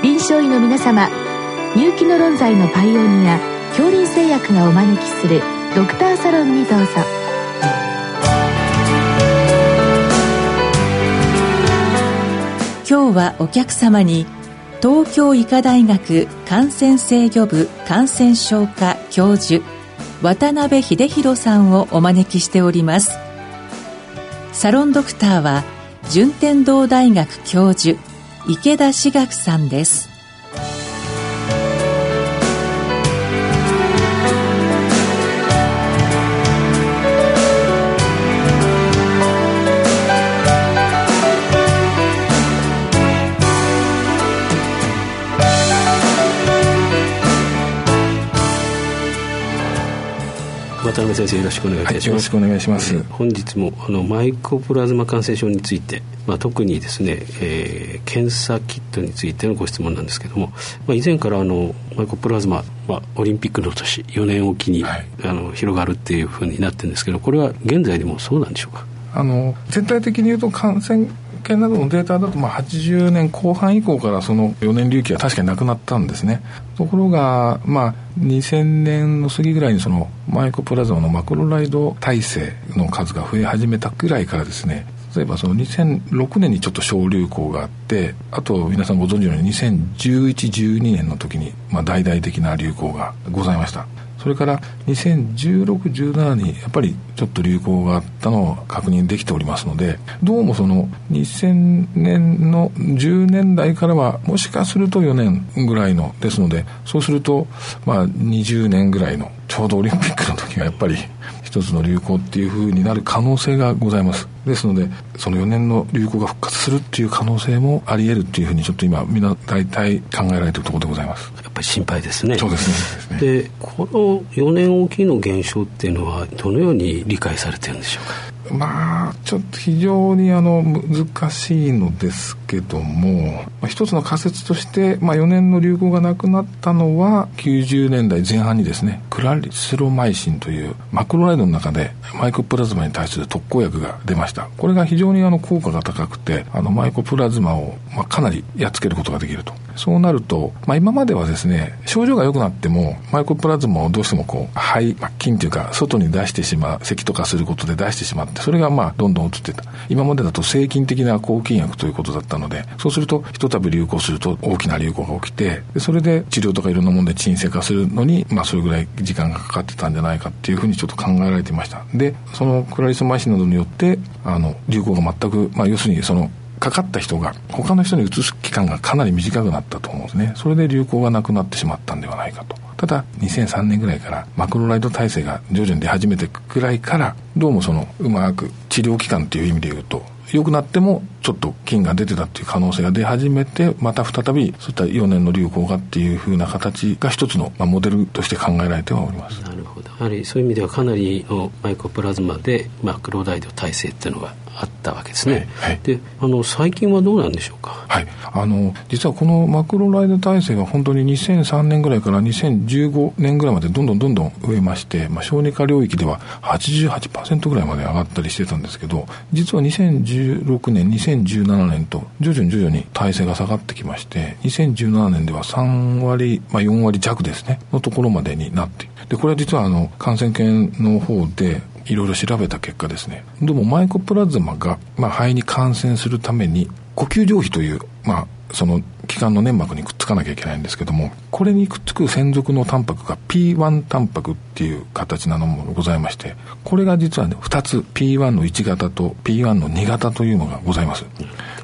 臨床医の皆様入気の論剤のパイオニア恐林製薬がお招きするドクターサロンにどうぞ。今日はお客様に東京医科大学感染制御部感染症科教授渡辺秀弘さんをお招きしております。サロンドクターは順天堂大学教授池田志学さんです。渡辺先生よろしくお願いいたします、はい、よろしくお願いします。本日もあのマイコプラズマ感染症について、まあ、特にですね、えー、検査キットについてのご質問なんですけども、まあ、以前からあのマイコプラズマはオリンピックの年4年おきに、はい、あの広がるっていうふうになってるんですけどこれは現在でもそうなんでしょうか？あの全体的に言うと感染研などのデータだと、まあ、80年後半以降からその4年隆起は確かになくなったんですね。ところが、まあ、2000年の過ぎぐらいにそのマイコプラズマのマクロライド耐性の数が増え始めたぐらいからですね、例えばその2006年にちょっと小流行があってあと皆さんご存知のように201112年の時にまあ大々的な流行がございましたそれから2016、17にやっぱりちょっと流行があったのを確認できておりますので、どうもその2000年の10年代からはもしかすると4年ぐらいのですので、そうするとまあ20年ぐらいのちょうどオリンピックの時はやっぱり一つの流行っていうふうになる可能性がございます。ですので、その4年の流行が復活するっていう可能性もあり得るっていうふうにちょっと今みんな大体考えられているところでございます。やっぱり心配ですね。そうですね。で、この4年おきの現象っていうのはどのように理解されてるんでしょうか？まあちょっと非常にあの難しいのですけども、まあ、一つの仮説として、まあ、4年の流行がなくなったのは90年代前半にですねクラリスロマイシンというマクロライドの中でマイコプラズマに対する特効薬が出ました。これが非常にあの効果が高くてあのマイコプラズマをまあかなりやっつけることができると。そうなると、まあ、今まではですね、症状が良くなっても、マイコプラズマをどうしてもこう、肺、菌というか、外に出してしまう、咳とかすることで出してしまって、それがまあ、どんどん移ってた。今までだと生菌的な抗菌薬ということだったので、そうすると、ひとたび流行すると大きな流行が起きて、それで治療とかいろんなもので鎮静化するのに、まあ、それぐらい時間がかかってたんじゃないかっていうふうにちょっと考えられていました。で、そのクラリスマイシンなどによって、あの、流行が全く、まあ、要するにその、かかった人が他の人にうつす期間がかなり短くなったと思うんですね。それで流行がなくなってしまったんではないかと。ただ、2003年ぐらいからマクロライド耐性が徐々に出始めてくらいから、どうもそのうまく治療期間っていう意味で言うと、良くなってもちょっと菌が出てたっていう可能性が出始めてまた再びそういった4年の流行がっていうふうな形が一つの、まあ、モデルとして考えられてはおりますなるほどやはりそういう意味ではかなりのマイコプラズマでマクロライド耐性っていうのがあったわけですね、はい。はい、であの最近はどうなんでしょうか？はい。あの実はこのマクロライド体制が本当に2003年ぐらいから2015年ぐらいまでどんどんどんどん増えまして、まあ、小児科領域では88%ぐらいまで上がったりしてたんですけど実は2016年2017年と徐々に徐々に体制が下がってきまして2017年では3割、まあ、4割弱ですねのところまでになってでこれは実はあの感染研の方でいろいろ調べた結果ですね、どうもマイコプラズマが、まあ、肺に感染するために、呼吸上皮という、まあ、その気管の粘膜にくっつかなきゃいけないんですけども、これにくっつく専属のタンパクが P1 タンパクっていう形なのもございまして、これが実はね、2つ P1 の1型と P1 の2型というのがございます。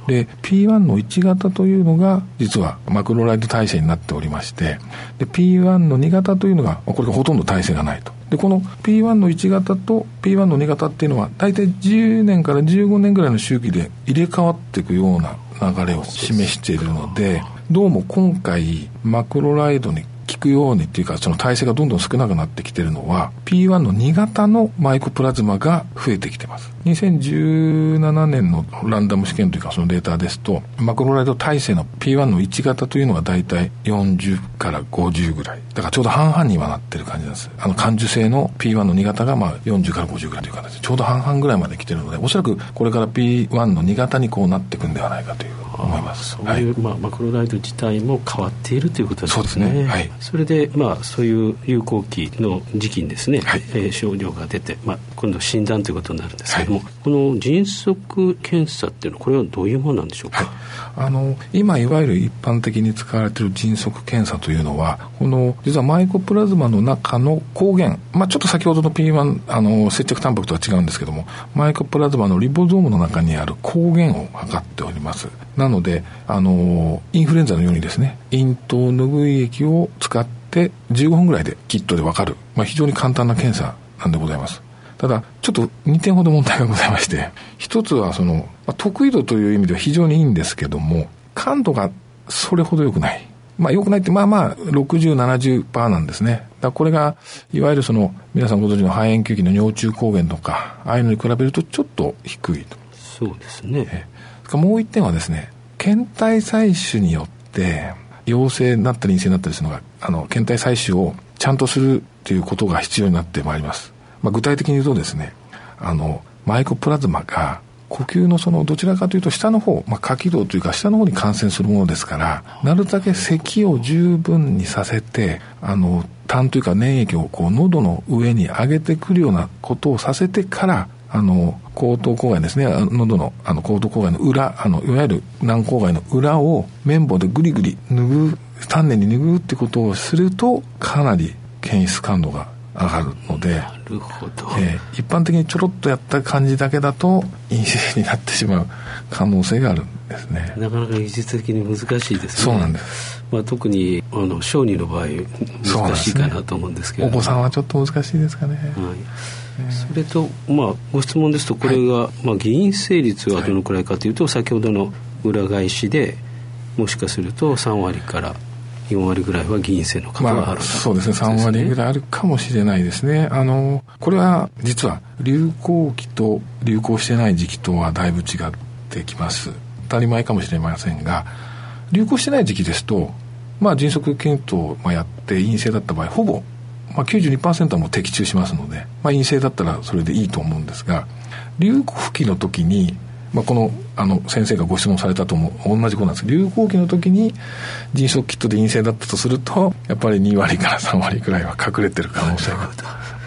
で、P1 の1型というのが、実はマクロライド耐性になっておりまして、で、P1 の2型というのが、これがほとんど耐性がないと。で、この P1 の1型と P1 の2型っていうのは、大体10年から15年ぐらいの周期で入れ替わっていくような流れを示しているので、どうも今回、マクロライドに効くようにっていうか、その体制がどんどん少なくなってきてるのは、P1 の2型のマイコプラズマが増えてきてます。2017年のランダム試験というかそのデータですと、マクロライド耐性の P1 の1型というのが大体40から50ぐらい。だからちょうど半々にはなってる感じなんです。あの感受性の P1 の2型がまあ40から50ぐらいという形で、ちょうど半々ぐらいまで来てるので、おそらくこれから P1 の2型にこうなっていくんではないかという。思います。そういう、はい、まあ、マクロライド自体も変わっているということですね。そうですね、はい、それで、まあ、そういう流行期の時期にですね、はい、えー、症状が出て、まあ、今度診断ということになるんですけども、はい、この迅速検査っていうのはこれはどういうものなんでしょうか、あの今いわゆる一般的に使われている迅速検査というのはこの実はマイコプラズマの中の抗原、まあ、ちょっと先ほどの P1 あの接着タンパクとは違うんですけどもマイコプラズマのリボゾームの中にある抗原を測っております。なのであのインフルエンザのようにですね咽頭拭い液を使って15分ぐらいでキットで分かる、まあ、非常に簡単な検査なんでございます。ただ、ちょっと2点ほど問題がございまして、一つはその、まあ、得意度という意味では非常にいいんですけども、感度がそれほど良くない。まあ良くないって、まあまあ60、70%なんですね。だこれが、いわゆるその、皆さんご存知の肺炎球菌の尿中抗原とか、ああいうのに比べるとちょっと低いと。そうですね。もう一点はですね、検体採取によって、陽性になったり陰性になったりするのが、あの、検体採取をちゃんとするということが必要になってまいります。まあ、具体的に言うとですね、あの、マイコプラズマが呼吸のそのどちらかというと下の方、まあ、下気道というか下の方に感染するものですから、なるだけ咳を十分にさせて、あの、痰というか粘液をこう喉の上に上げてくるようなことをさせてから、あの、口頭口外ですね、喉の、あの、口頭口外の裏、あの、いわゆる軟口外の裏を綿棒でぐりぐり拭う、丹念に拭うってことをすると、かなり検出感度が上がるのでなるほど、えー、一般的にちょろっとやった感じだけだと陰性になってしまう可能性があるんですね。なかなか技術的に難しいですね。そうなんです。まあ、特にあの小児の場合難しいかなと思うんですけど、ね、お子さんはちょっと難しいですかね、はい。それと、まあ、ご質問ですとこれが、はい、まあ、議員成率はどのくらいかというと、はい、先ほどの裏返しでもしかすると3割から4割ぐらいは議員制の方がある、まあ、そうですね。3割ぐらいあるかもしれないですね。あのこれは実は流行期と流行してない時期とはだいぶ違ってきます。当たり前かもしれませんが流行してない時期ですとまあ迅速検討をやって陰性だった場合ほぼ、まあ、92%はもう的中しますので、まあ、陰性だったらそれでいいと思うんですが流行期の時にまあ、このあの先生がご質問されたとも同じことなんです流行期の時に迅速キットで陰性だったとするとやっぱり2割から3割くらいは隠れてる可能性が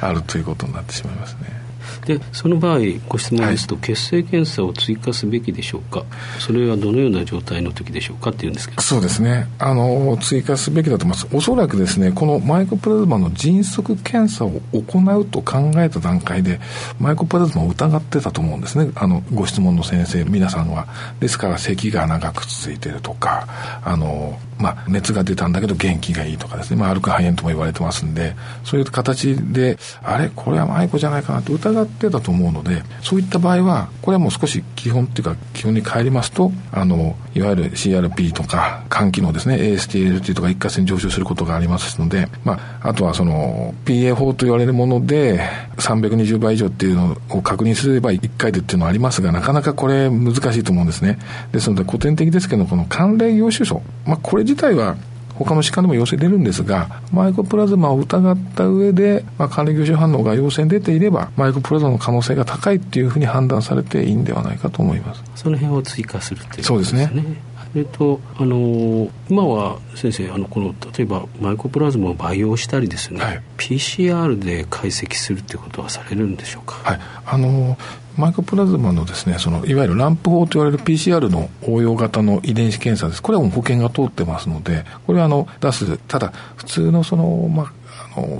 あるということになってしまいますね。でその場合ご質問ですと、はい、血清検査を追加すべきでしょうか？それはどのような状態の時でしょうかっていうんですけど。そうですね。あの追加すべきだと思います。おそらくですねこのマイコプラズマの迅速検査を行うと考えた段階でマイコプラズマを疑ってたと思うんですね。あのご質問の先生皆さんは。ですから咳が長く続いてるとかあのまあ、熱が出たんだけど元気がいいとかですね、まあ、アルカ肺炎とも言われてますんで、そういう形で、あれ？これは舞子じゃないかなと疑ってたと思うので、そういった場合は、これはもう少し基本っていうか、基本に帰りますと、あの、いわゆる CRP とか、肝機能ですね、ASTLT とか一過性に上昇することがありますので、まあ、あとはその、PA 法と言われるもので、320倍以上っていうのを確認すれば1回でっていうのはありますが、なかなかこれ難しいと思うんですね。ですので、古典的ですけど、この関連用収書、まあ、これ自体は他の疾患でも陽性出るんですが、マイコプラズマを疑った上で、まあ、管理業種反応が陽性に出ていれば、マイコプラズマの可能性が高いっていうふうに判断されていいんではないかと思います。その辺を追加するっていうことですね。そうですね。えっと、あの今は先生あのこの例えばマイコプラズマを培養したりですね、はい、PCR で解析するってことはされるんでしょうか、はい、あのマイコプラズマのですね、そのいわゆるランプ法と言われる PCR の応用型の遺伝子検査です。これはもう保険が通ってますので、これはあの出す、ただ普通のその、まあ、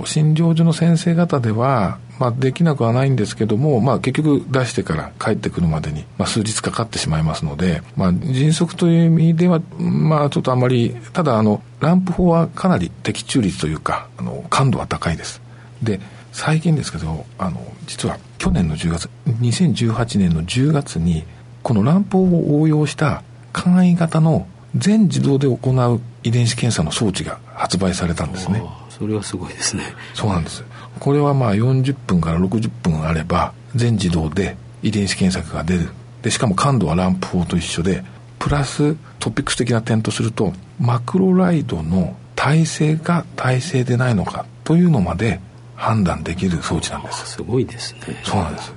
診療所の先生方では、まあ、できなくはないんですけども、まあ、結局出してから帰ってくるまでに、まあ、数日かかってしまいますので、まあ、迅速という意味では、まあ、ちょっとあまり、ただ、あの、ランプ法はかなり的中率というか、あの、感度は高いです。で、最近ですけど、あの、実は去年の10月、2018年の10月に、この卵胞を応用した簡易型の全自動で行う遺伝子検査の装置が発売されたんですね。それはすごいですね。そうなんです。これはまあ40分から60分あれば、全自動で遺伝子検索が出る。で、しかも感度はランプ法と一緒で、プラストピックス的な点とすると、マクロライドの耐性か耐性でないのかというのまで判断できる装置なんですすごいですねそうなんです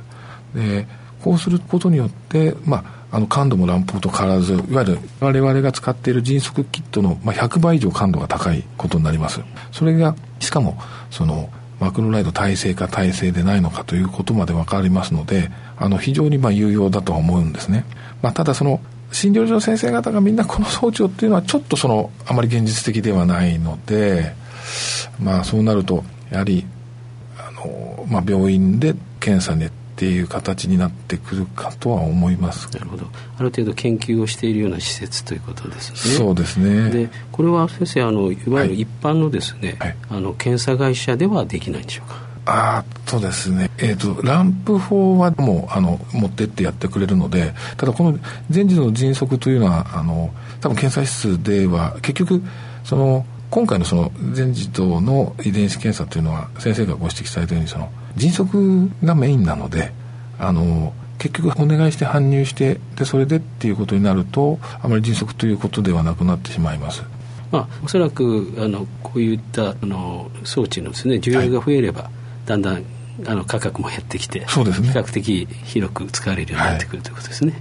でこうすることによって、まあ、あの感度も乱暴と変わらずいわゆる我々が使っている迅速キットの、まあ、100倍以上感度が高いことになります。それがしかもそのマクロライド耐性か耐性でないのかということまで分かりますのであの非常にまあ有用だとは思うんですね、まあ、ただその診療所の先生方がみんなこの装置をっていうのはちょっとそのあまり現実的ではないのでまあそうなるとやはりあの、まあ、病院で検査にっていう形になってくるかとは思います。なるほど。ある程度研究をしているような施設ということですね。そうですね。でこれは先生あのいわゆる一般のですね、はい、あの検査会社ではできないんでしょうか？あとですね、えーと、ランプ法はもうあの持ってってやってくれるのでただこの前時の迅速というのはあの多分検査室では結局その今回のその全自動の遺伝子検査というのは先生がご指摘されたようにその迅速がメインなのであの結局お願いして搬入してでそれでっていうことになるとあまり迅速ということではなくなってしまいます。まあ、おそらくあのこういったあの装置のです、ね、需要が増えれば、はい、だんだんあの価格も減ってきてそうです、ね、比較的広く使われるようになってくるということですね。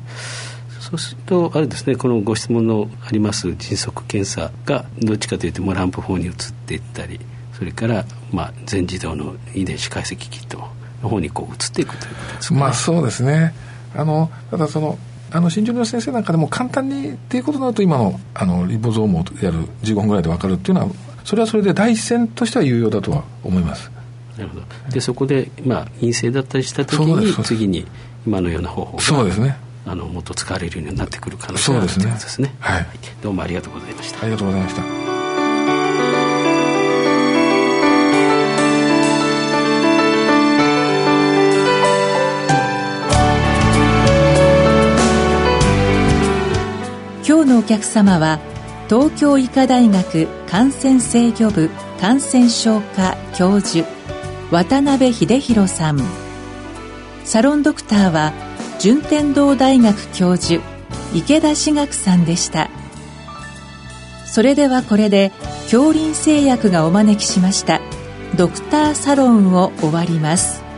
はいそうするとあれですねこのご質問のあります迅速検査がどっちかというともうランプ4に移っていったりそれから、まあ、全自動の遺伝子解析キットの方にこう移っていくということですか、ね、まあそうですね。あのただそのあの新庄の先生なんかでも簡単にっていうことになると今のあのリボゾームをやる15分ぐらいで分かるっていうのはそれはそれで第一線としては有用だとは思います。なるほど。でそこで、まあ、陰性だったりした時に次に今のような方法がそうですねあのもっと使われるようになってくる可能性があるということですね。はい、どうもありがとうございました。ありがとうございました。今日のお客様は東京医科大学感染制御部感染症科教授渡辺秀弘さん。サロンドクターは順天堂大学教授池田志学さんでした。それではこれで恐林製薬がお招きしました。ドクターサロンを終わります。